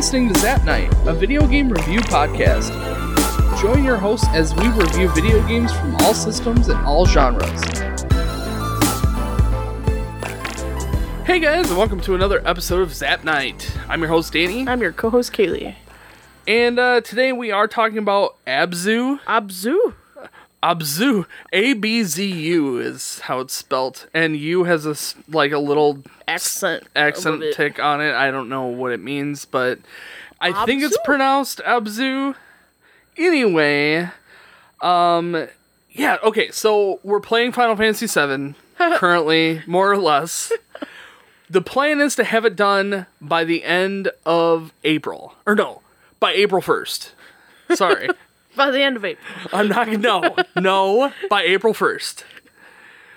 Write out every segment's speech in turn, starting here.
listening to Zap Night, a video game review podcast. Join your hosts as we review video games from all systems and all genres. Hey guys, and welcome to another episode of Zap Night. I'm your host Danny, I'm your co-host Kaylee. and uh, today we are talking about Abzu. Abzu. Abzu, A B Z U is how it's spelt, and U has a like a little Accent. accent it. tick on it. I don't know what it means, but I think it's pronounced Abzu. Anyway, um, yeah, okay. So we're playing Final Fantasy VII currently, more or less. The plan is to have it done by the end of April, or no, by April first. Sorry. By the end of April. I'm not no no by April first.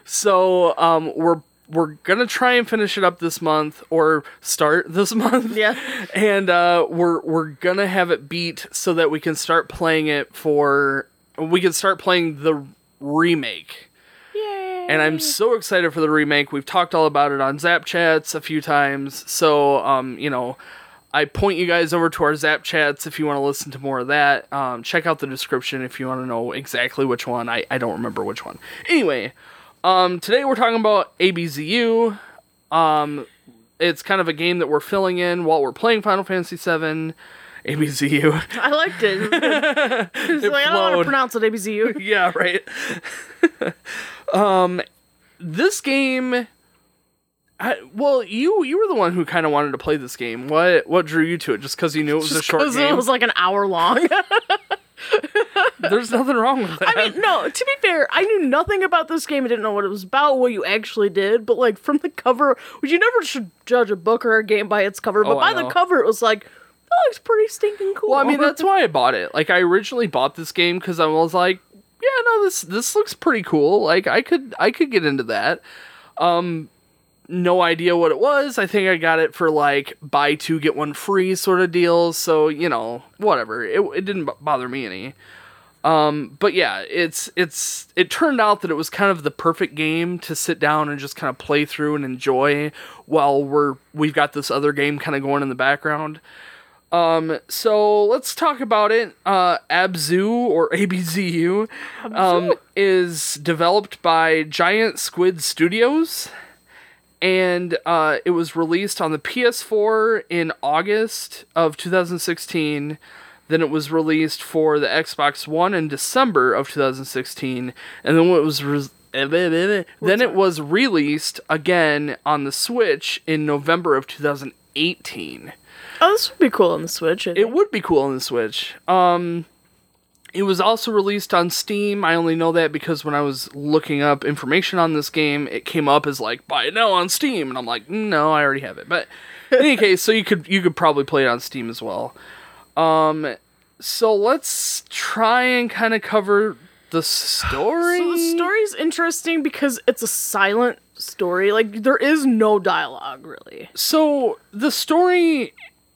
So um, we're we're gonna try and finish it up this month or start this month. Yeah. and uh, we're we're gonna have it beat so that we can start playing it for we can start playing the remake. Yay. And I'm so excited for the remake. We've talked all about it on Zap Chats a few times. So, um, you know, I point you guys over to our Zap Chats if you want to listen to more of that. Um, check out the description if you want to know exactly which one. I, I don't remember which one. Anyway, um, today we're talking about ABZU. Um, it's kind of a game that we're filling in while we're playing Final Fantasy VII. ABZU. I liked it. It's like, I don't want to pronounce it ABZU. yeah, right. um, this game. I, well, you you were the one who kind of wanted to play this game. What what drew you to it? Just because you knew it was a short game? it was like an hour long. There's nothing wrong with that. I mean, no, to be fair, I knew nothing about this game. I didn't know what it was about, what you actually did, but like from the cover, which you never should judge a book or a game by its cover, but Oh, by the cover, it was like, that looks pretty stinking cool. well, I mean that's why I bought it. Like I originally bought this game because I was like, yeah, no, this this looks pretty cool. Like I could I could get into that. Um, no idea what it was. I think I got it for like buy two get one free sort of deals. So you know, whatever. It it didn't b- bother me any. Um, but yeah, it's it's it turned out that it was kind of the perfect game to sit down and just kind of play through and enjoy while we're we've got this other game kind of going in the background. Um, so let's talk about it. Uh, Abzu or ABZU um, is developed by Giant Squid Studios, and uh, it was released on the PS4 in August of 2016. Then it was released for the Xbox One in December of 2016, and then it was. Re- then it was released again on the Switch in November of 2018. Oh, this would be cool on the Switch. It would be cool on the Switch. Um, it was also released on Steam. I only know that because when I was looking up information on this game, it came up as like buy it now on Steam, and I'm like, "Mm, no, I already have it. But in any case, so you could you could probably play it on Steam as well. Um, so let's try and kind of cover the story. So the story's interesting because it's a silent story. Like there is no dialogue really. So the story,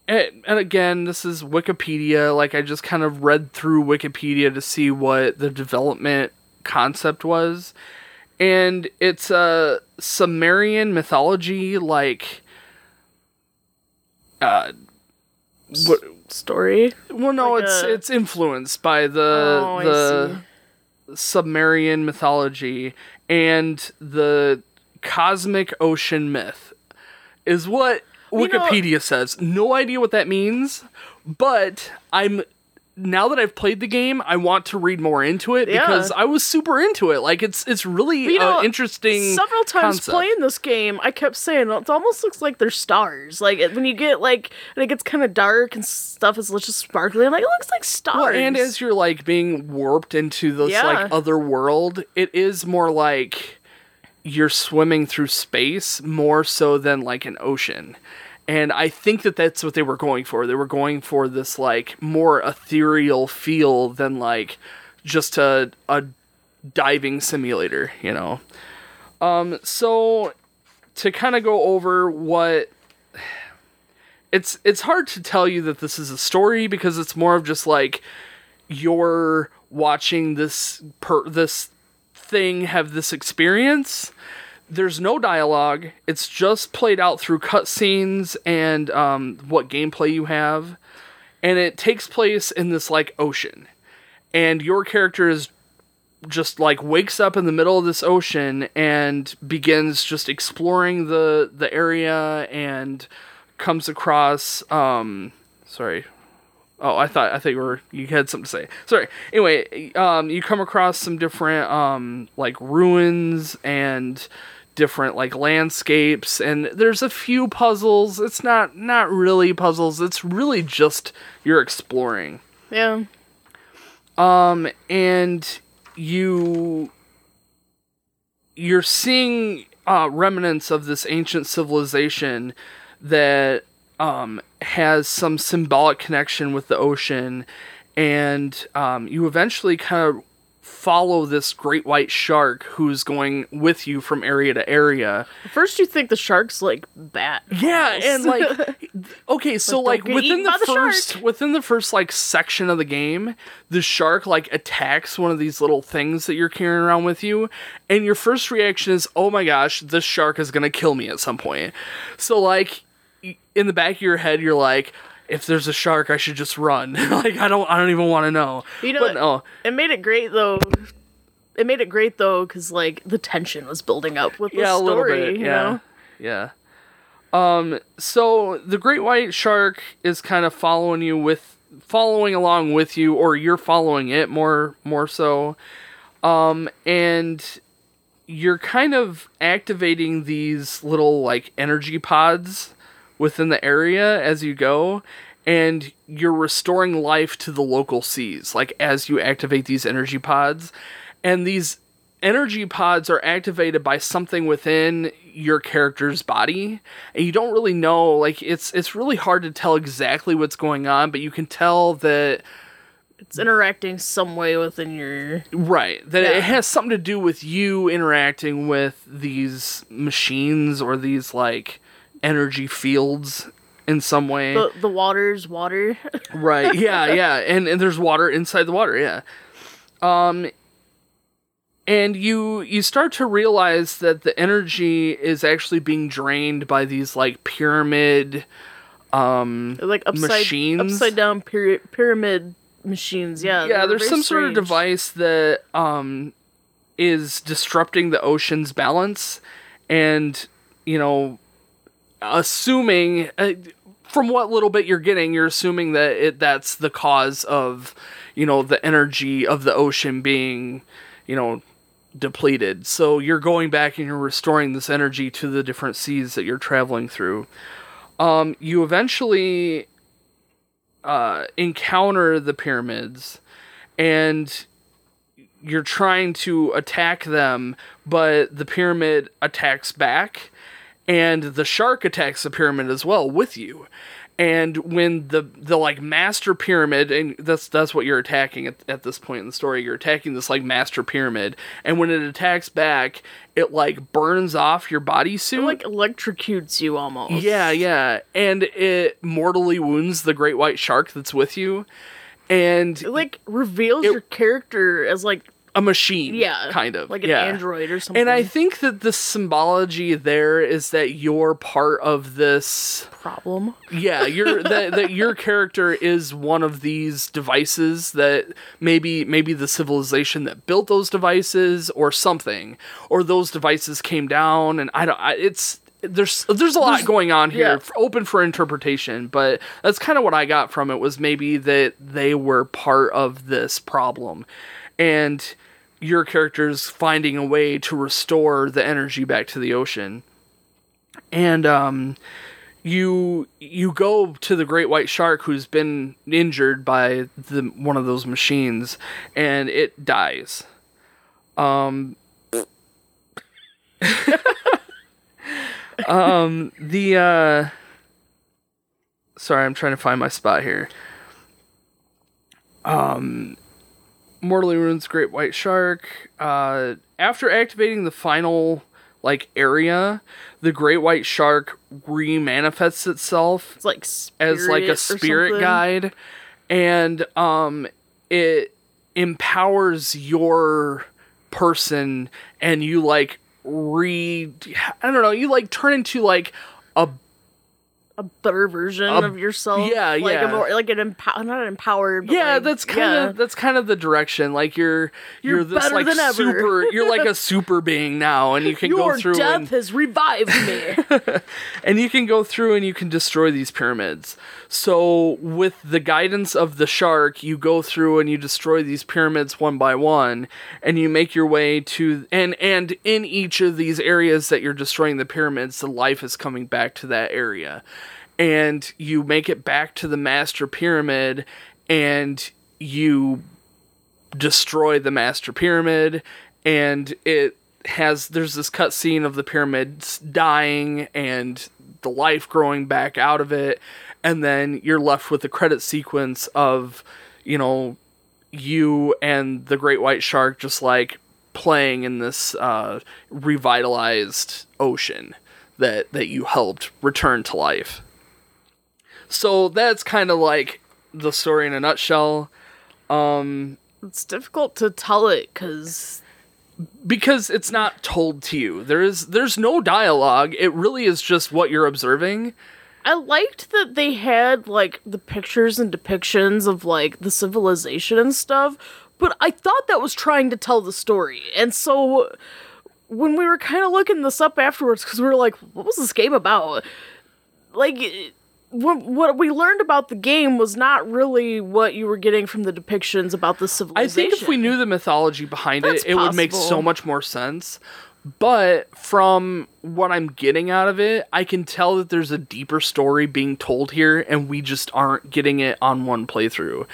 and, and again, this is Wikipedia. Like I just kind of read through Wikipedia to see what the development concept was, and it's a Sumerian mythology, like. Uh, what? Story. Well, no, Like it's a- it's influenced by the Oh, the Sumerian mythology and the cosmic ocean myth is what You know- Wikipedia says. No idea what that means, but I'm now that I've played the game, I want to read more into it Yeah. because I was super into it. Like it's it's really You know, uh, interesting. Several times concept. playing this game, I kept saying it almost looks like they're stars. Like when you get like and it gets kind of dark and stuff is just sparkly. I'm like, it looks like stars. Well, and as you're like being warped into this Yeah. like other world, it is more like you're swimming through space more so than like an ocean. And I think that that's what they were going for. They were going for this like more ethereal feel than like just a a diving simulator, you know. Um so to kind of go over what it's it's hard to tell you that this is a story because it's more of just like you're watching this per this thing have this experience. There's no dialogue. It's just played out through cutscenes and um, what gameplay you have, and it takes place in this like ocean, and your character is just like wakes up in the middle of this ocean and begins just exploring the the area and comes across um sorry oh i thought i think you were you had something to say. Sorry. Anyway um you come across some different um like ruins and different like landscapes and there's a few puzzles. It's not not really puzzles. It's really just you're exploring. Yeah. um and you you're seeing uh, remnants of this ancient civilization that um, has some symbolic connection with the ocean and um, you eventually kind of follow this great white shark who's going with you from area to area first, you think the shark's like bat. yeah, and like okay, so Like, like within the the first shark. within the first like section of the game, the shark like attacks one of these little things that you're carrying around with you, and your first reaction is, "Oh my gosh, this shark is going to kill me at some point." So like in the back of your head you're like, if there's a shark, I should just run. like I don't I don't even want to know. You know but no. It made it great though. It made it great though because like the tension was building up with the yeah, a story. little bit. you Yeah, know? yeah. Um, so the great white shark is kind of following you with, following along with you, or you're following it more, more so. Um, and you're kind of activating these little like energy pods within the area as you go and you're restoring life to the local seas like as you activate these energy pods and these energy pods are activated by something within your character's body and you don't really know like it's it's really hard to tell exactly what's going on but you can tell that It's interacting some way within your. Right. That Yeah. it has something to do with you interacting with these machines or these like energy fields in some way. The, the water's water. right. Yeah, yeah. And and there's water inside the water, yeah. Um and you you start to realize that the energy is actually being drained by these like pyramid um like upside Machines? upside down pyra- pyramid machines. Yeah. yeah there's some sort of device that um is disrupting the ocean's balance and you know assuming uh, from what little bit you're getting you're assuming that it that's the cause of you know the energy of the ocean being you know depleted. So you're going back and you're restoring this energy to the different seas that you're traveling through. Um you eventually uh encounter the pyramids and you're trying to attack them, but the pyramid attacks back, and the shark attacks the pyramid as well with you. And when the the like master pyramid, and that's that's what you're attacking at, at this point in the story, you're attacking this like master pyramid, and when it attacks back, it like burns off your bodysuit. It like electrocutes you almost. Yeah, yeah. And it mortally wounds the great white shark that's with you. And It like reveals It- your character as like a machine. yeah, Kind of. like an yeah. android or something. And I think that the symbology there is that you're part of this. problem. Yeah, you're that that your character is one of these devices that maybe maybe the civilization that built those devices or something, or those devices came down, and I don't. I, it's there's there's a lot going on here, yeah. open for interpretation. But that's kind of what I got from it was maybe that they were part of this problem, and your character's finding a way to restore the energy back to the ocean. And um you you go to the great white shark who's been injured by the one of those machines and it dies. Um um the uh sorry i'm trying to find my spot here. Um mortally wounds great white shark uh after activating the final like area the great white shark remanifests itself It's like as like a spirit or spirit something. guide and um it empowers your person and you like re I don't know, you like turn into like a a better version of yourself. yeah, like yeah. A more, like an empower, not empowered. But yeah, like, that's kind yeah. of that's kind of the direction. Like you're you're, You're this like super you're like a super being now and you can Your go through Your death and, has revived me. and you can go through and you can destroy these pyramids. So with the guidance of the shark, you go through and you destroy these pyramids one by one and you make your way to and and in each of these areas that you're destroying the pyramids, the life is coming back to that area. And you make it back to the master pyramid and you destroy the master pyramid and it has there's this cut scene of the pyramids dying and the life growing back out of it and then you're left with the credit sequence of you know you and the great white shark just like playing in this uh, revitalized ocean that that you helped return to life so that's kind of like the story in a nutshell Um, it's difficult to tell it because because it's not told to you. There is there's no dialogue. It really is just what you're observing. I liked that they had like the pictures and depictions of like the civilization and stuff, but I thought that was trying to tell the story. And so when we were kind of looking this up afterwards, because we were like, what was this game about? Like, what, what we learned about the game was not really what you were getting from the depictions about the civilization. I think if we knew the mythology behind That's it, it would make so much more sense. But from what I'm getting out of it, I can tell that there's a deeper story being told here, and we just aren't getting it on one playthrough.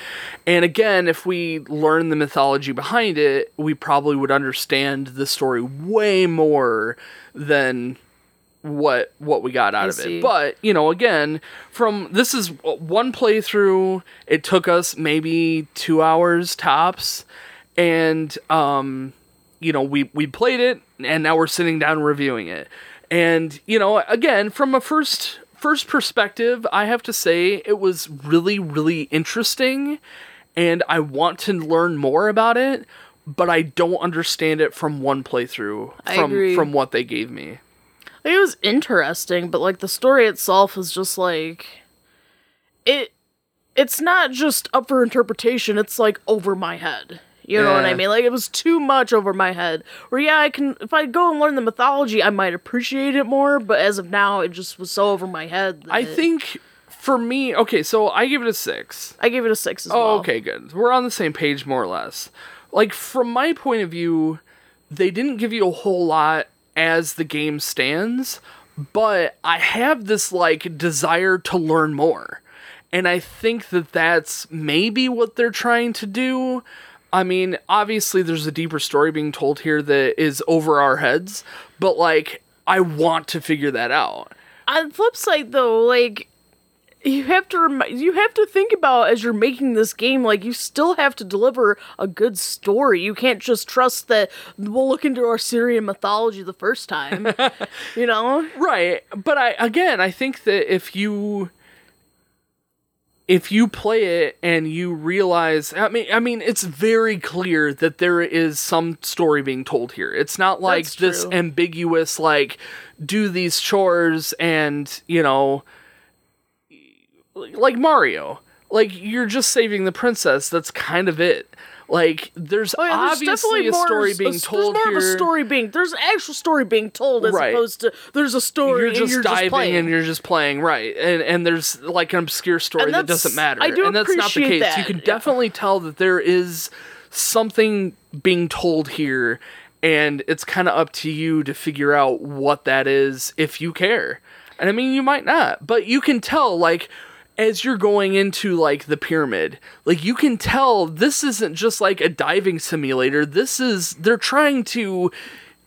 And again, if we learn the mythology behind it, we probably would understand the story way more than what what we got out I of see. it. But, you know, again, from this is one playthrough, it took us maybe 2 hours tops and um you know, we we played it and now we're sitting down reviewing it. And, you know, again, from a first first perspective, I have to say it was really really interesting and I want to learn more about it, but I don't understand it from one playthrough from from what they gave me. It was interesting, but like the story itself is just like it it's not just up for interpretation, it's like over my head. You know what I mean? Like it was too much over my head. Where yeah, I can if I go and learn the mythology, I might appreciate it more, but as of now it just was so over my head. I think for me, okay, so I give it a 6. I gave it a 6 as Oh, well. okay, good. We're on the same page more or less. Like from my point of view, they didn't give you a whole lot as the game stands, but I have this like desire to learn more. And I think that that's maybe what they're trying to do. I mean, obviously there's a deeper story being told here that is over our heads, but like I want to figure that out. On flip side though, like you have to rem- you have to think about as you're making this game like you still have to deliver a good story. You can't just trust that we'll look into Assyrian mythology the first time you know? Right, but I again, I think that if you if you play it and you realize I mean I mean it's very clear that there is some story being told here. It's not like this ambiguous like do these chores and, you know, like Mario. Like you're just saving the princess. That's kind of it. Like there's Oh, yeah, obviously a story being s- told there's more here. of a story being there's an actual story being told as Right. opposed to there's a story you're and just you're diving just and you're just playing right and and there's like an obscure story that doesn't matter I do and that's not the case you can yeah. definitely tell that there is something being told here and it's kind of up to you to figure out what that is if you care and i mean you might not but you can tell like as you're going into like the pyramid like you can tell this isn't just like a diving simulator this is they're trying to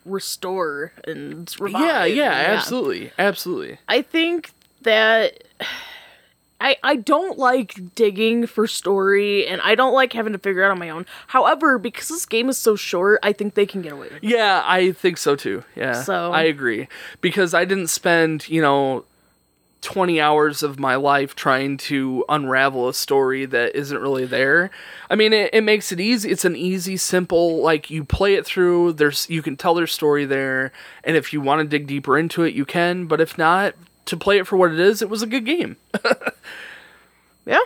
restore and revive yeah yeah absolutely absolutely I think that I I don't like digging for story and I don't like having to figure it out on my own. However, because this game is so short, I think they can get away with it. Yeah, I think so too. Yeah. So- I agree. Because I didn't spend, you know, 20 hours of my life trying to unravel a story that isn't really there. I mean, it, it makes it easy. It's an easy, simple, like you play it through, there's you can tell their story there, and if you want to dig deeper into it, you can, but if not, to play it for what it is, it was a good game. Yeah.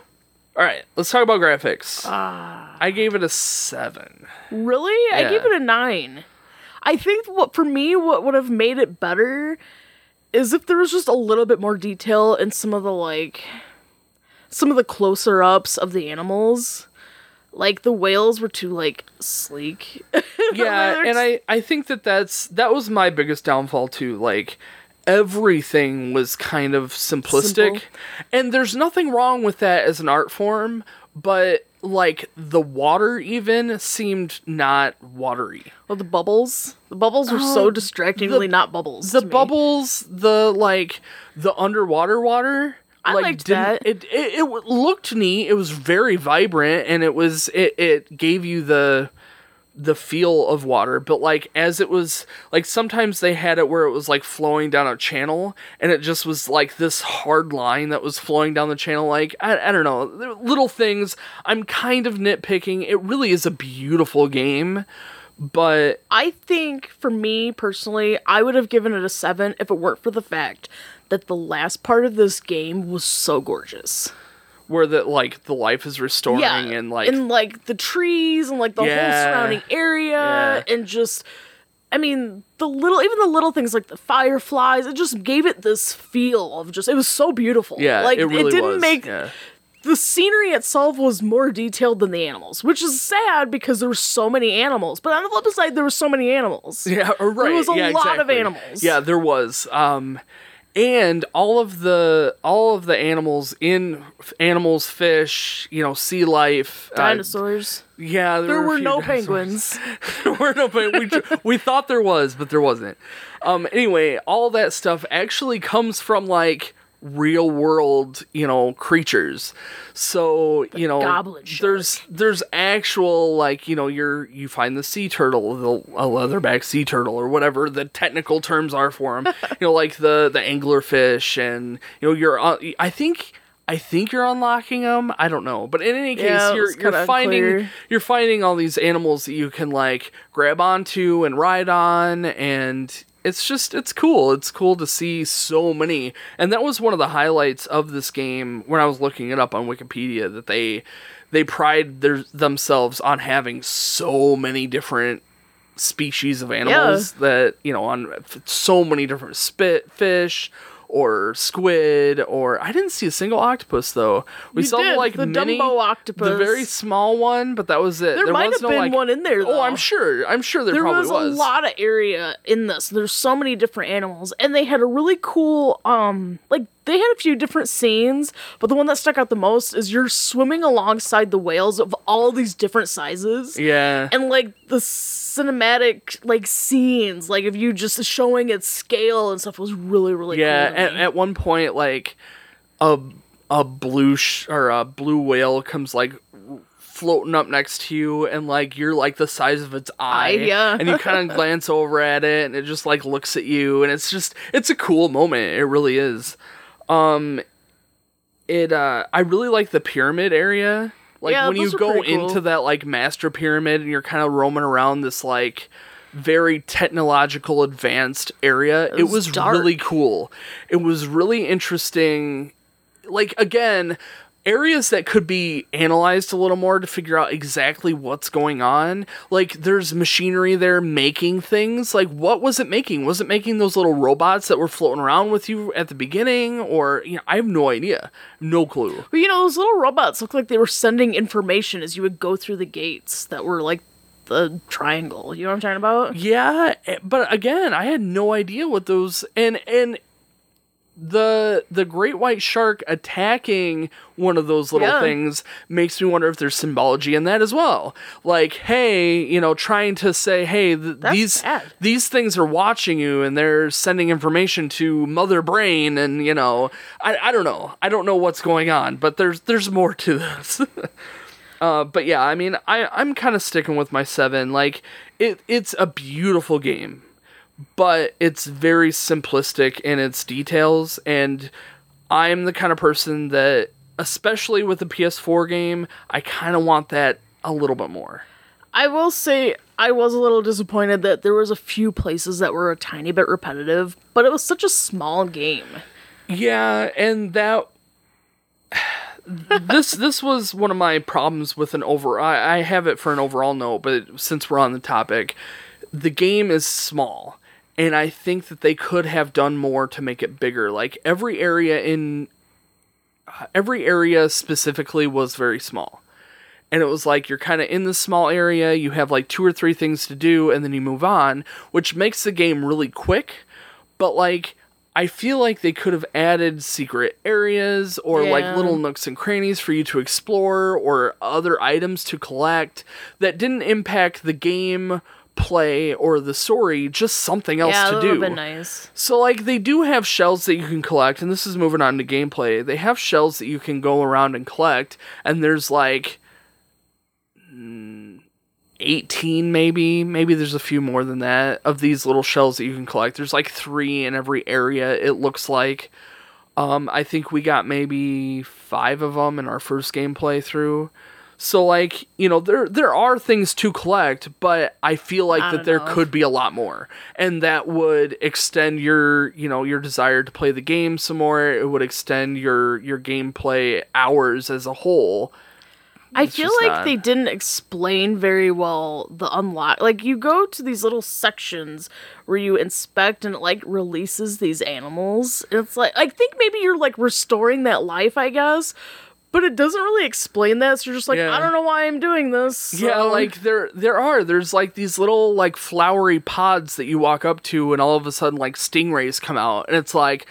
All right, let's talk about graphics. Ah. I gave it a 7. Really? I gave it a nine. I think what for me, what would have made it better is if there was just a little bit more detail in some of the like some of the closer ups of the animals. Like the whales were too like sleek. yeah and i i think that that's that was my biggest downfall too like everything was kind of simplistic Simple. and there's nothing wrong with that as an art form but like the water even seemed not watery Well, the bubbles. The bubbles were so oh, distractingly not bubbles. the to me. bubbles the like the underwater water I like liked that. It, it it looked neat. It was very vibrant, and it was it it gave you the the feel of water. But like as it was like sometimes they had it where it was like flowing down a channel, and it just was like this hard line that was flowing down the channel. Like I I don't know little things. I'm kind of nitpicking. It really is a beautiful game, but I think for me personally, I would have given it a seven if it weren't for the fact that the last part of this game was so gorgeous. Where the like the life is restoring yeah, and like and like the trees and like the whole surrounding area Yeah. and just I mean the little even the little things like the fireflies it just gave it this feel of just it was so beautiful yeah, like it really didn't was. make yeah. the scenery itself was more detailed than the animals which is sad because there were so many animals but on the flip side there were so many animals Yeah, right. was a yeah, lot of animals. Yeah, there was. Um, and all of the all of the animals in animals, fish, you know, sea life, uh, dinosaurs yeah, there, there were, were no dinosaurs. penguins there were no penguins. We, we thought there was, but there wasn't. Um, anyway, all that stuff actually comes from like real world, you know, creatures. So you know, there's there's actual like you know you're you find the sea turtle, the a leatherback sea turtle or whatever the technical terms are for them. you know, like the the anglerfish, and you know you're uh, I think. I think you're unlocking them. I don't know, but in any case, Yeah, you're you're finding unclear. you're finding all these animals that you can like grab onto and ride on and it's just it's cool. It's cool to see so many. And that was one of the highlights of this game when i was looking it up on wikipedia that they they pride their, themselves on having so many different species of animals that you know on so many different spit fish or squid or I didn't see a single octopus though. We You saw did, like the mini, Dumbo octopus. the very small one, but that was it. there, might was have no, been like- one in there Oh. I'm sure. I'm sure there, there probably was, was. a lot of area in this. There's so many different animals, and they had a really cool, um, like they had a few different scenes, but the one that stuck out the most is you're swimming alongside the whales of all these different sizes, Yeah. and like the cinematic like scenes, like if you just showing its scale and stuff was really really yeah. cool. At, at one point, like a a blue sh- or a blue whale comes like floating up next to you and like you're like the size of its eye yeah. and you kind of glance over at it and it just like looks at you and it's just it's a cool moment it really is um it uh i really like the pyramid area like Yeah, when you go cool. into that like master pyramid and you're kind of roaming around this like very technological advanced area it was was dark. really cool it was really interesting like again areas that could be analyzed a little more to figure out exactly what's going on. Like there's machinery there making things. Like what was it making? Was it making those little robots that were floating around with you at the beginning? Or you know i have no idea. No clue. But you know, those little robots looked like they were sending information as you would go through the gates that were like the triangle. You know what I'm talking about? Yeah, eh, but again, I had no idea what those and and the the great white shark attacking one of those little Yeah. things makes me wonder if there's symbology in that as well. Like, hey, you know, trying to say, hey, th- these sad. these things are watching you and they're sending information to Mother Brain, and you know, I I don't know, I don't know what's going on, but there's there's more to this. Uh, but yeah, I mean, I I'm kind of sticking with my seven. Like, it it's a beautiful game, but it's very simplistic in its details, and I'm the kind of person that, especially with the PS4 game, I kind of want that a little bit more. I will say I was a little disappointed that there was a few places that were a tiny bit repetitive, but it was such a small game. Yeah, and that this this was one of my problems with an over. I, I have it for an overall note, but since we're on the topic, the game is small, and I think that they could have done more to make it bigger. Like every area in uh, every area specifically was very small. And it was like you're kind of in this small area, you have like two or three things to do, and then you move on, which makes the game really quick. But like, I feel like they could have added secret areas or Yeah. like little nooks and crannies for you to explore or other items to collect that didn't impact the game play or the story, just something else yeah, to do. been nice. So like they do have shells that you can collect, and this is moving on to gameplay. They have shells that you can go around and collect, and there's like mm, 18 maybe, maybe there's a few more than that of these little shells that you can collect. There's like 3 in every area it looks like. Um I think we got maybe 5 of them in our first gameplay through. So like, you know, there there are things to collect, but I feel like Not that there enough. could be a lot more. And that would extend your, you know, your desire to play the game some more. It would extend your your gameplay hours as a whole. I It's feel like not- they didn't explain very well the unlock. Like you go to these little sections where you inspect and it like releases these animals. It's like I think maybe you're like restoring that life, I guess. But it doesn't really explain that, so you're just like, Yeah. I don't know why I'm doing this. Yeah, like there there are. There's like these little like flowery pods that you walk up to and all of a sudden like stingrays come out and it's like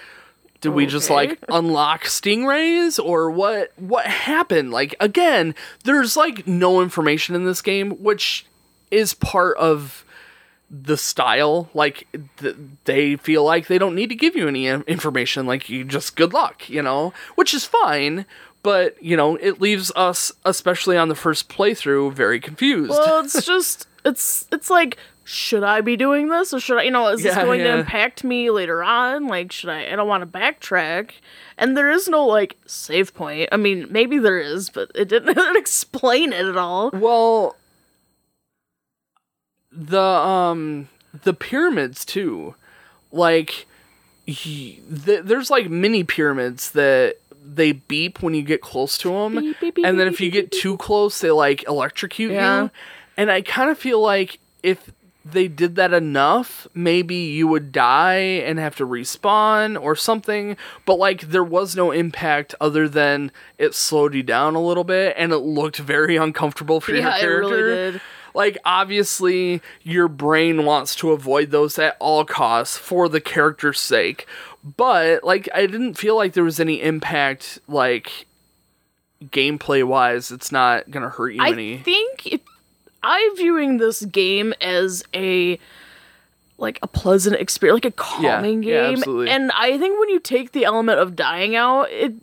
did we just like unlock stingrays or what what happened? Like again, there's like no information in this game which is part of the style like th- they feel like they don't need to give you any information like you just good luck you know which is fine but you know it leaves us especially on the first playthrough very confused. Well, it's just it's it's like should I be doing this or should I you know is this going yeah. to impact me later on? Like should I I don't want to backtrack. And there is no like save point. I mean maybe there is but it didn't explain it at all. Well the um the pyramids too. Like y- th- there's like mini pyramids that they beep when you get close to them. Beep, beep, beep, and then if you get too close they like electrocute Yeah. you and i kind of feel like if they did that enough maybe you would die and have to respawn or something. But like there was no impact other than it slowed you down a little bit and it looked very uncomfortable for your yeah it character. really like obviously your brain wants to avoid those at all costs for the character's sake but like i didn't feel like there was any impact like gameplay wise it's not gonna hurt you I any I think if I'm viewing this game as a like a pleasant experience, like a calming yeah, game. absolutely. and I think when you take the element of dying out, it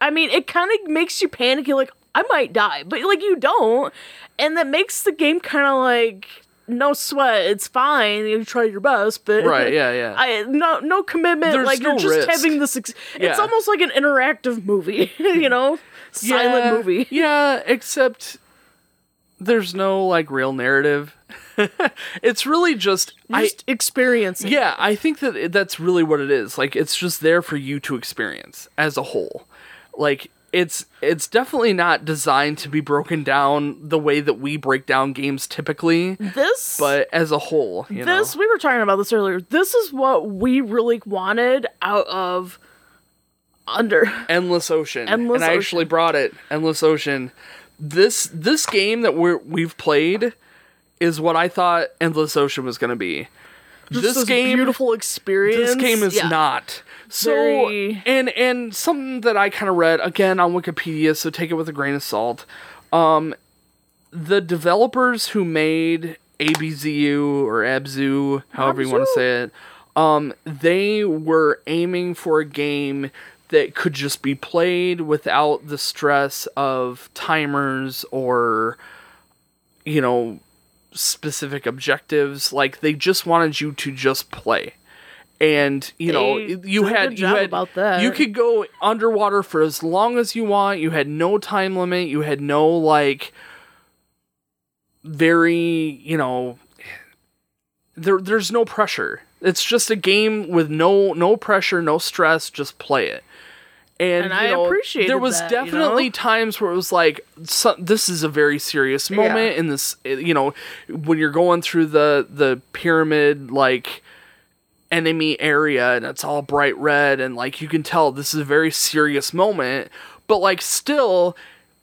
I mean, it kind of makes you panic. You're like, I might die, but like you don't, and that makes the game kind of like no sweat. It's fine. You try your best, but right yeah yeah I no no commitment. There's like you're just risk. having this. Ex- Yeah. It's almost like an interactive movie, you know, silent Yeah, movie. yeah except there's no like real narrative it's really just i Just experiencing. Yeah, I think that that's really what it is. Like it's just there for you to experience as a whole. Like it's it's definitely not designed to be broken down the way that we break down games typically, This but as a whole, you this know. we were talking about this earlier. This is what we really wanted out of under Endless Ocean. Endless and I actually brought it. Endless Ocean. This this game that we're we've played is what I thought Endless Ocean was going to be. just this game is a beautiful experience. this game is Yeah. not so Very- and and something that i kind of read again on wikipedia so take it with a grain of salt. Um the developers who made abzu or abzu however you want to say it um they were aiming for a game that could just be played without the stress of timers or you know specific objectives. Like they just wanted you to just play and you know They you had you had about that. you could go underwater for as long as you want. You had no time limit. You had no like very you know there there's no pressure. It's just a game with no no pressure, no stress. Just play it. And, And you I know, appreciated there was that, you know? definitely times where it was like so, this is a very serious moment in this you know when you're going through the the pyramid like enemy area and it's all bright red and like you can tell this is a very serious moment but like still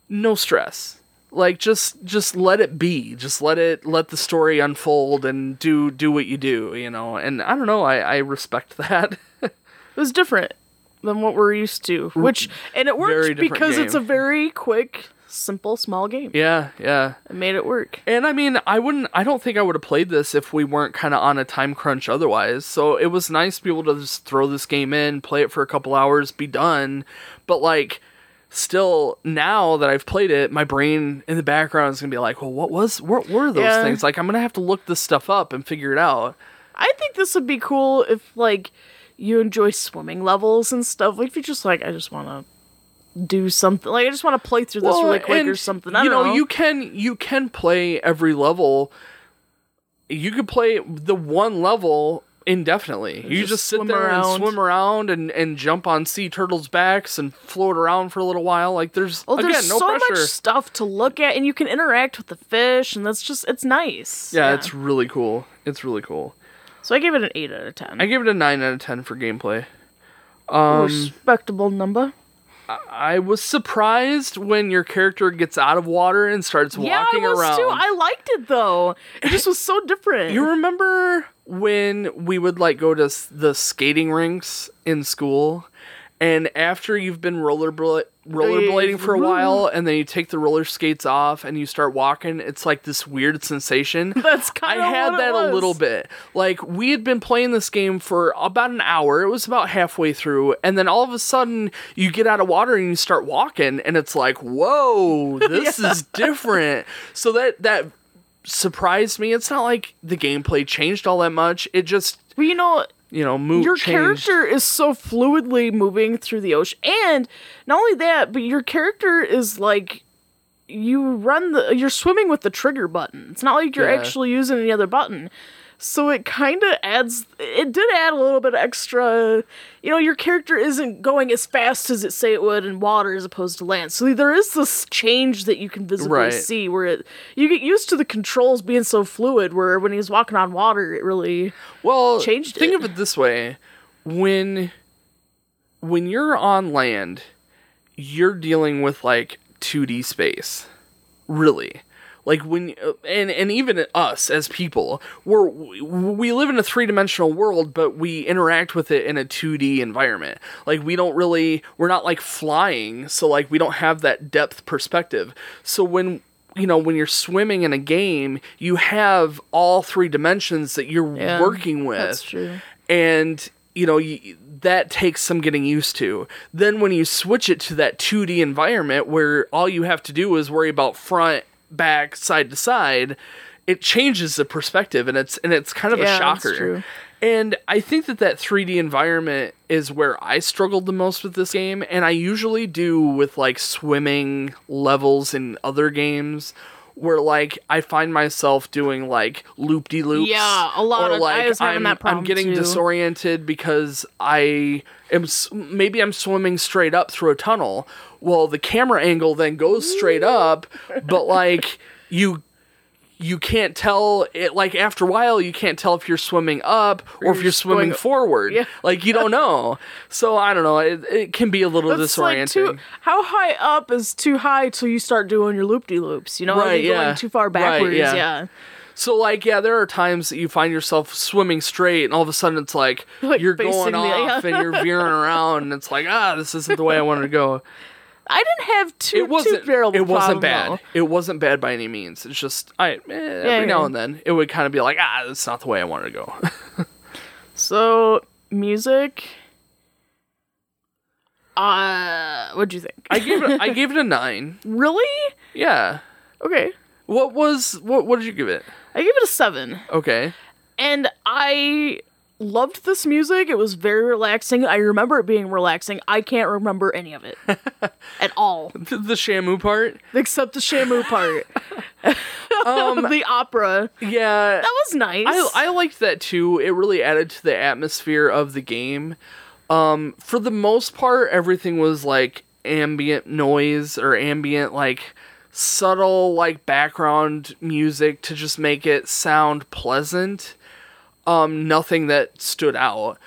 no stress. Like just just let it be. Just let it let the story unfold and do do what you do you know? And i don't know i i respect that. It was different than what we're used to, which and it different because it's a very quick, simple, small game. yeah yeah It made it work. And I mean, I wouldn't. I don't think I would have played this if we weren't kind of on a time crunch otherwise. So it was nice to be able to just throw this game in, play it for a couple hours, be done. But like, still, now that I've played it, my brain in the background is gonna be like, "Well, what was? What were those Yeah. things?" Like, I'm gonna have to look this stuff up and figure it out. I think this would be cool if like you enjoy swimming levels and stuff. Like if you're just like, I just want to do something. Like I just want to play through this really quick or something. I you don't know, know. you can you can play every level. You could play the one level indefinitely. You Just just sit there around. and swim around and, and jump on sea turtles' backs and float around for a little while. Like there's Well, again there's no so pressure. much stuff to look at, and you can interact with the fish, and that's just it's nice. yeah, it's really cool. It's really cool. so I gave it an eight out of ten. I gave it a nine out of ten for gameplay. Um, Respectable number. I was surprised when your character gets out of water and starts Yeah, walking I was around. too. I liked it though. It just was so different. You remember when we would like go to the skating rinks in school, and after you've been rollerbla- oh, rollerblading for a while, and then you take the roller skates off and you start walking, it's like this weird sensation. That's kind of I had that a little bit. Like we had been playing this game for about an hour. It was about halfway through, and then all of a sudden you get out of water and you start walking, and it's like, whoa, this is different. So that that surprised me. It's not like the gameplay changed all that much. It just Well, you know, you know moved. your changed. character is so fluidly moving through the ocean, and not only that, but your character is like you run the you're swimming with the trigger button. It's not like you're Yeah. actually using any other button. So it kind of adds it did add a little bit of extra you know your character isn't going as fast as it say it would in water as opposed to land. So there is this change that you can visibly Right. see where it you get used to the controls being so fluid where when he's walking on water it really well changed think it. of it this way when when you're on land you're dealing with like 2d space really like when and and even us as people we're we live in a three-dimensional world but we interact with it in a 2d environment. Like we don't really we're not like flying so like we don't have that depth perspective. So when you know when you're swimming in a game you have all three dimensions that you're Yeah, working with. that's true. and you know y that takes some getting used to. Then when you switch it to that 2d environment where all you have to do is worry about front back side to side it changes the perspective and it's and it's kind of Yeah, a shocker true. and i think that that 3d environment is where i struggled the most with this game and i usually do with like swimming levels in other games where like I find myself doing like loop de loops. Yeah, a lot or of- I like was having I'm, that problem I'm getting too. disoriented because I am maybe I'm swimming straight up through a tunnel. Well, the camera angle then goes straight up, but like you you can't tell it like after a while you can't tell if you're swimming up or, if you're you're swimming going- forward. Yeah. Like you don't know. So I don't know. It, it can be a little That's like disorienting. too. How high up is too high till you start doing your loop de loops? You know, Right, You're yeah. going too far Right, backwards. yeah. yeah. So like yeah, there are times that you find yourself swimming straight, and all of a sudden it's like, Like you're going the- off and you're veering around, and it's like ah, this isn't the way I wanted to go. I didn't have too. It wasn't. Too terrible It wasn't bad. though. It wasn't bad by any means. It's just I eh, every yeah. now and then it would kind of be like ah, that's not the way I wanted to go. So music. Uh, what'd you think? I gave it. I gave it a nine. really? Yeah. Okay, What was what? What did you give it? I gave it a seven, Okay. and I loved this music. It was very relaxing. I remember it being relaxing. I can't remember any of it at all, The, the Shamu part. except the Shamu part. um, the opera. Yeah. That was nice. I I liked that too. It really added to the atmosphere of the game. Um, for the most part, everything was like ambient noise or ambient like subtle like background music to just make it sound pleasant. Um, nothing that stood out.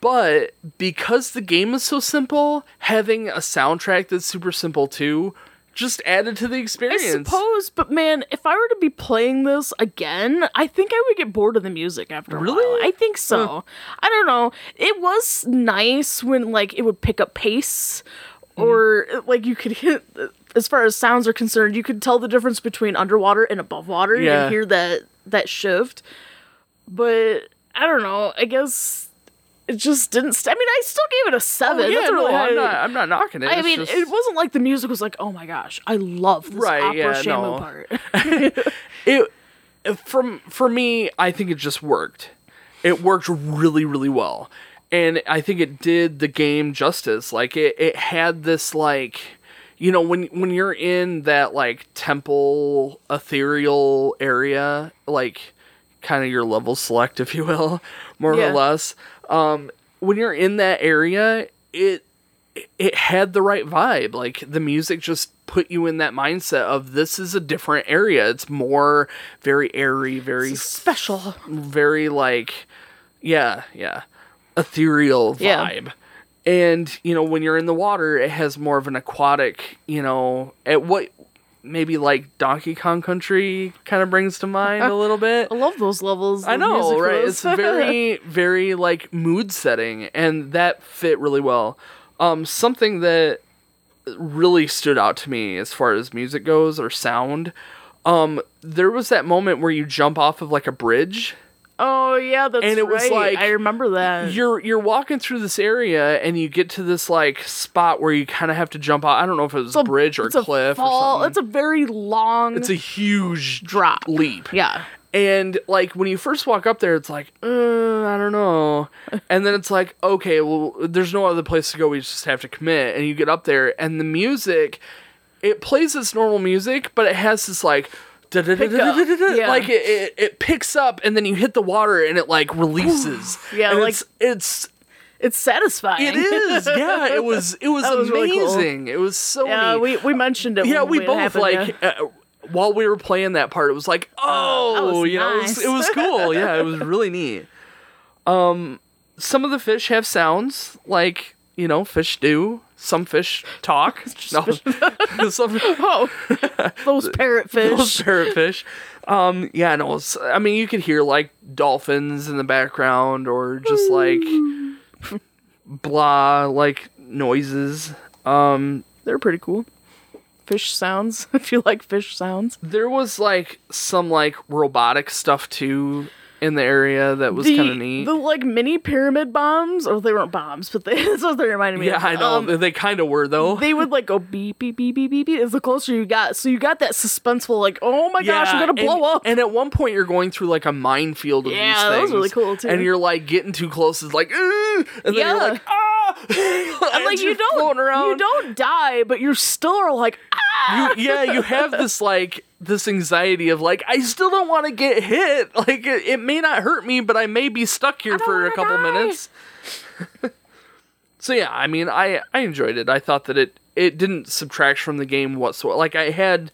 But because the game is so simple, having a soundtrack that's super simple too just added to the experience. I suppose, but man, if I were to be playing this again, I think I would get bored of the music after a Really? while. I think so. I don't know. It was nice when like it would pick up pace, Hmm. or like you could hit. As far as sounds are concerned, you could tell the difference between underwater and above water Yeah. and hear that that shift. But I don't know. I guess it just didn't. St- I mean, I still gave it a oh, seven. Oh, yeah, That's a really I'm not. I'm not knocking it. I It's mean, just- it wasn't like the music was like, oh my gosh, I love this Right, opera yeah, Shamu no. part. it from for me i think it just worked it worked really really well and i think it did the game justice like it, it had this like you know when when you're in that like temple ethereal area like kind of your level select if you will more Yeah. or less um when you're in that area it it had the right vibe. Like the music just put you in that mindset of this is a different area. It's more very airy, very Special. very like yeah, yeah. Ethereal Yeah. vibe. And, you know, when you're in the water, it has more of an aquatic, you know, at what maybe like Donkey Kong Country kind of brings to mind a little bit. I love those levels. I know, right? It's very, very like mood setting, and that fit really well. Um, something that really stood out to me as far as music goes or sound. Um, there was that moment where you jump off of like a bridge. Oh yeah, that's And it was right. like- I remember that. You're you're walking through this area, and you get to this like spot where you kind of have to jump out. I don't know if it was a bridge or it's cliff fall, or something. It's a very long It's a huge drop. leap. Yeah. And like when you first walk up there, it's like, uh, I don't know. And then it's like, okay, well, there's no other place to go. We just have to commit. And you get up there, and the music, it plays its normal music, but it has this like. Like it, it, it picks up, and then you hit the water, and it like releases. Yeah, And like- it's, it's It's satisfying. it is, yeah. It was it was was really cool. amazing. It was so Yeah, neat. we, we mentioned it. yeah, when we both happened, like yeah. uh, while we were playing that part, it was like, oh, was you know, it was, it was cool. Yeah, it was really neat. Um, some of the fish have sounds like you know fish do. Some fish talk. no, some Oh, those parrotfish. those parrotfish. Um, yeah, no, I mean you could hear like dolphins in the background or just like blah like noises. Um, They're pretty cool. Fish sounds. if you like fish sounds. There was like some like robotic stuff too in the area that was kind of neat. The like mini pyramid bombs, or they weren't bombs, but they, that's what they reminded me of. yeah, of. I know Um, they kind of were though. they would like go beep beep beep beep beep beep as the closer you got. So you got that suspenseful like, oh my gosh, I'm gonna and- blow up. And at one point, you're going through like a minefield of Yeah, these that was really cool, too. And you're like getting too close, it's like, "Ugh," and then Yeah. you're like, ah, and like you don't you don't die, but you're still are like ah. You- yeah, you have this like this anxiety of like I still don't want to get hit. Like it, it may not hurt me, but I may be stuck here for a couple die. minutes. so yeah, I mean, I I enjoyed it. I thought that it it didn't subtract from the game whatsoever. Like I had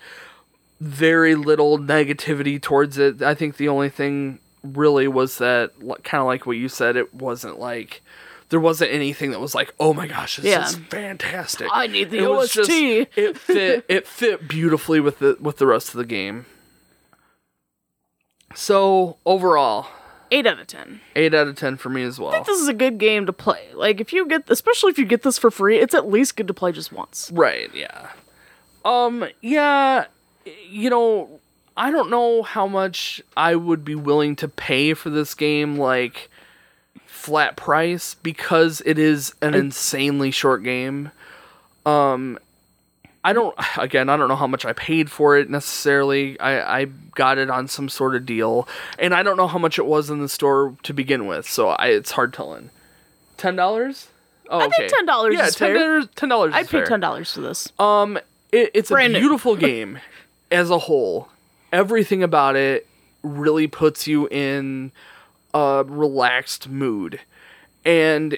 very little negativity towards it. I think the only thing really was that kind of like what you said. It wasn't like. There wasn't anything that was like, "Oh my gosh, this Yeah. is fantastic." I need the It was just- OST. it fit it fit beautifully with the with the rest of the game. So overall, Eight out of ten. eight out of ten for me as well. This is a good game to play. Like if you get, especially if you get this for free, it's at least good to play just once. Right? Yeah. Um. Yeah. You know, I don't know how much I would be willing to pay for this game, like flat price, because it is an insanely short game. Um. I don't again I don't know how much I paid for it necessarily. I, I got it on some sort of deal, and I don't know how much it was in the store to begin with. So I, it's hard telling. Ten dollars. Oh, I think $10 Yeah, is ten dollars. Ten dollars. I'd pay ten dollars for this. Um, it, it's a Brand new. beautiful game as a whole. Everything about it really puts you in a relaxed mood, and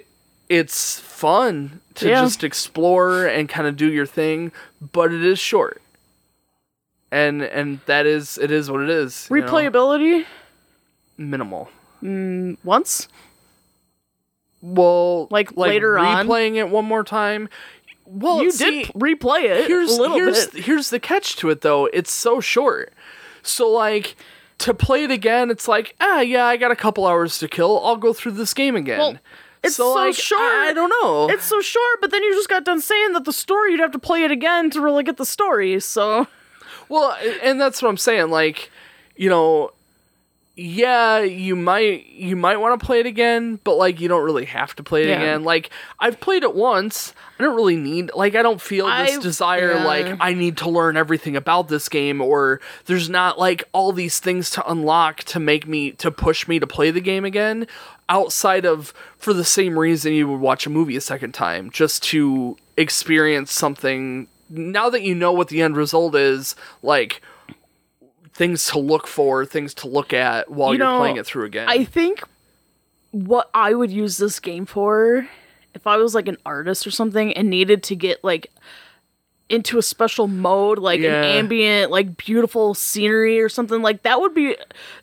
it's fun to Yeah. just explore and kind of do your thing. But it is short, and and that is it is what it is. you know? Replayability minimal. Mm, once. Well, Like, later on? replaying it one more time. Well, you see, did replay it here's a little here's bit. here's the catch to it though. It's so short. So like to play it again, it's like ah yeah, I got a couple hours to kill. I'll go through this game again. Well, it's so like, short. I, I don't know. It's so short, but then you just got done saying that the story you'd have to play it again to really get the story. So Well, and that's what I'm saying. Like, you know, yeah, you might you might want to play it again, but like you don't really have to play it Yeah. again. Like I've played it once. I don't really need like I don't feel this I- desire yeah. like I need to learn everything about this game or there's not like all these things to unlock to make me to push me to play the game again outside of for the same reason you would watch a movie a second time just to experience something now that you know what the end result is like things to look for, things to look at while You are playing it through again. I think what I would use this game for, if I was like an artist or something and needed to get like into a special mode, like Yeah. an ambient, like beautiful scenery or something like that, would be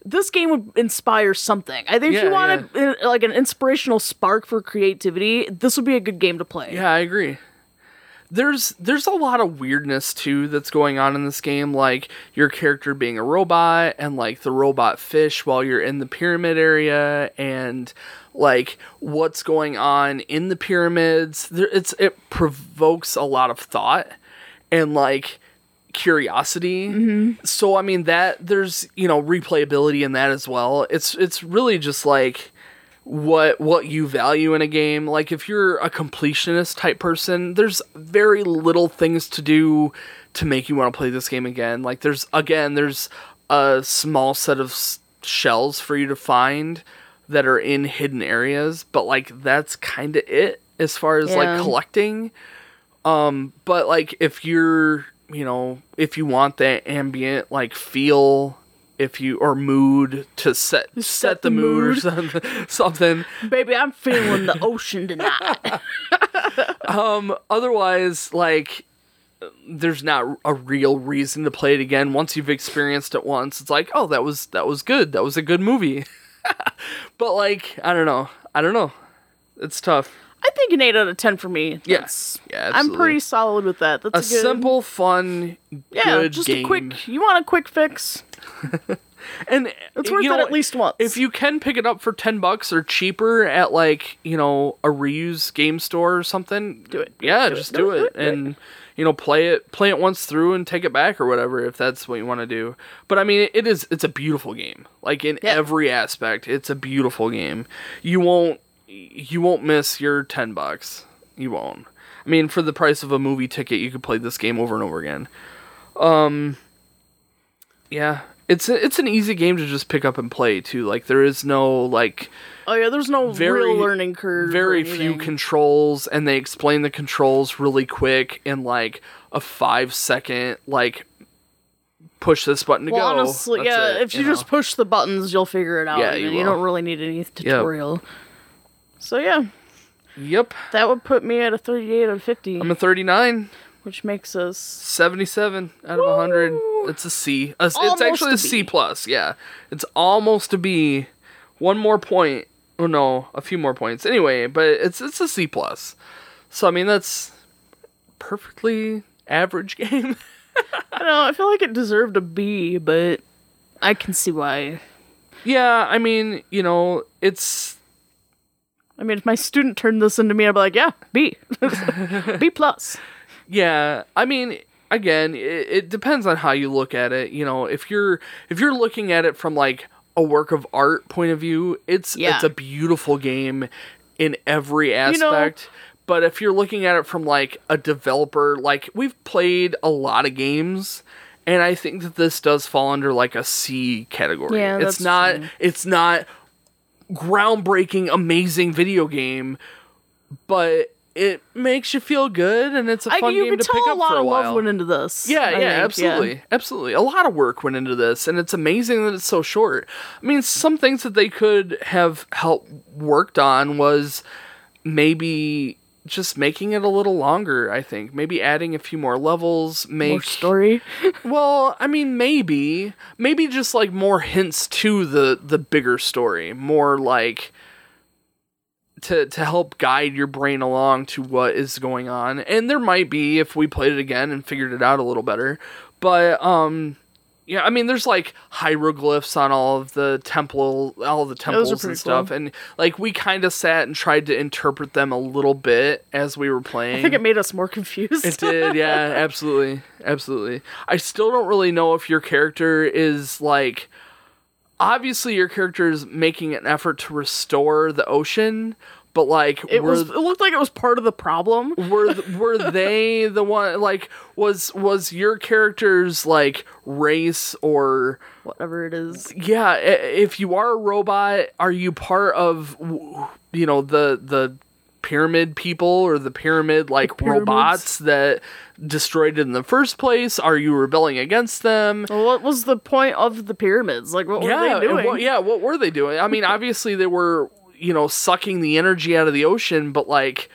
this game would inspire something. I think if you wanted uh, like an inspirational spark for creativity, this would be a good game to play. yeah, I agree. There's there's a lot of weirdness too that's going on in this game, like your character being a robot and like the robot fish while you're in the pyramid area and like what's going on in the pyramids. There, it's it provokes a lot of thought and like curiosity. Mm-hmm. So I mean that there's you know replayability in that as well. It's it's really just like what what you value in a game. Like if you're a completionist type person, there's very little things to do to make you want to play this game again. Like there's again there's a small set of s- shells for you to find that are in hidden areas, but like that's kind of it as far as Yeah. like collecting. Um but like if you're, you know, if you want that ambient like feel if you or mood to set set, the, the mood, or something, something. Baby, I'm feeling the ocean tonight. Um otherwise like there's not a real reason to play it again once you've experienced it once. It's like, "Oh, that was that was good. That was a good movie." but like, I don't know. I don't know. It's tough. I think an eight out of ten for me. Yes. Yeah, I'm pretty solid with that. That's a a, good, simple, fun, yeah, good just game. a quick. You want a quick fix? and It's worth you it know, at least once. If you can pick it up for ten bucks or cheaper at like you know a reuse game store or something, Do it. Yeah, Do it. just Do do it. it, it. and you know play it play it once through and take it back or whatever if that's what you want to do. But I mean, it is it's a beautiful game. Like in Yeah. every aspect, it's a beautiful game. You won't you won't miss your ten bucks. You won't. I mean, for the price of a movie ticket, you could play this game over and over again. Um, yeah, it's a, it's an easy game to just pick up and play too. Like there is no like oh yeah, there's no very- real learning curve. very few controls, and they explain the controls really quick in like a five second like push this button to Well, go. honestly, That's yeah. it, if you, know? just push the buttons, you'll figure it out. Yeah, you you, don't really need any tutorial. So yeah, yep, that would put me at a 38 out of 50, I'm a 39. which makes us 77 out of 100 it's a c. A- it's actually a c plus yeah. It's almost a b. One more point. Oh no a few more points. Anyway but it's it's a c plus. So i mean that's perfectly average game. I don't know. I feel like it deserved a B, but I can see why. yeah i mean you know it's I mean, if my student turned this into me, I'd be like, yeah, B, B plus. Yeah, I mean, again, it, it depends on how you look at it. You know, if you're if you're looking at it from like a work of art point of view, it's Yeah. it's a beautiful game in every know- aspect. but if you're looking at it from like a developer, like we've played a lot of games, and I think that this does fall under like a C category. Yeah, it's that's not. true. It's not groundbreaking, amazing video game, but it makes you feel good, and it's a I, fun you game to pick a up lot for a lot a of love went into this. Yeah, I yeah, think, absolutely. Absolutely. A lot of work went into this and it's amazing that it's so short. I mean, some things that they could have helped worked on was maybe just making it a little longer, I think. Maybe adding a few more levels, make More story. Well, I mean maybe maybe just like more hints to the the bigger story, more like to to help guide your brain along to what is going on. And there might be if we played it again and figured it out a little better. But um yeah, I mean there's like hieroglyphs on all of the temple all the temples and stuff cool. and like we kind of sat and tried to interpret them a little bit as we were playing. I think it made us more confused. It did, yeah, absolutely, absolutely. I still don't really know if your character is like. Obviously, your character is making an effort to restore the ocean, but like, It were, was. It looked like it was part of the problem. were th- were they the one? Like, was was your character's like race or Whatever it is. yeah? If you are a robot, are you part of you know the the pyramid people or the pyramid like pyramids. robots that destroyed it in the first place? Are you rebelling against them? Well, what was the point of the pyramids? Like, what yeah, were they doing? what- yeah. What were they doing? I mean, obviously they were you know sucking the energy out of the ocean, but like.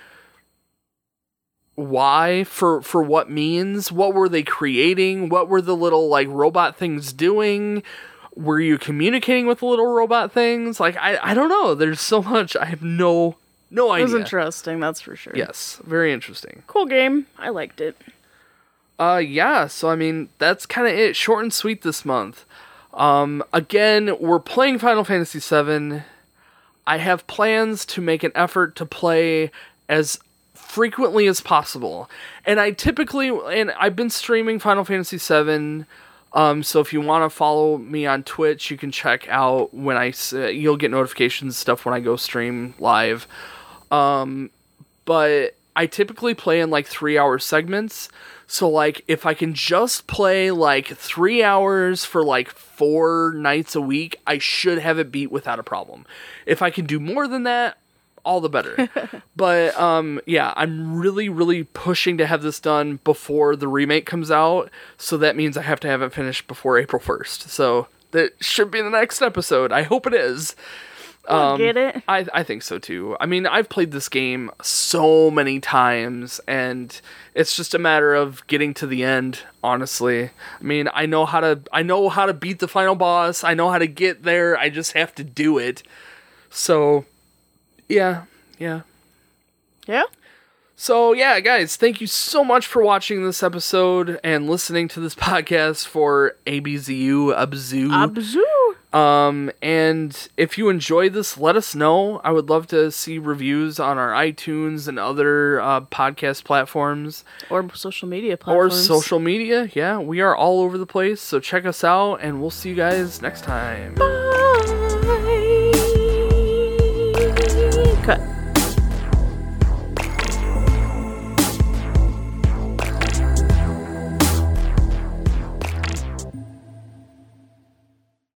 Why? For for what means? What were they creating? What were the little like robot things doing? Were you communicating with the little robot things? Like I I don't know. There's so much I have no no idea. It was interesting, that's for sure. Yes, very interesting. Cool game. I liked it. Uh yeah, so I mean that's kind of it. Short and sweet this month. Um again, we're playing Final Fantasy VII. I have plans to make an effort to play as frequently as possible. And I typically and I've been streaming Final Fantasy VII um, so if you want to follow me on Twitch, you can check out when I uh, you'll get notifications and stuff when I go stream live. Um, but I typically play in like three hour segments. So like if I can just play like three hours for like four nights a week, I should have it beat without a problem. If I can do more than that, all the better. but um yeah, I'm really really pushing to have this done before the remake comes out, so that means I have to have it finished before April 1st. So that should be the next episode. I hope it is. I um, get it. I I think so too. I mean, I've played this game so many times and it's just a matter of getting to the end, honestly. I mean, I know how to I know how to beat the final boss. I know how to get there. I just have to do it. So, yeah. Yeah. Yeah. So, yeah, guys, thank you so much for watching this episode and listening to this podcast for ABZU Abzu. Abzu. Um, and if you enjoy this, let us know. I would love to see reviews on our iTunes and other uh, podcast platforms Or social media platforms. or social media. Yeah, we are all over the place. So check us out, and we'll see you guys next time. Bye.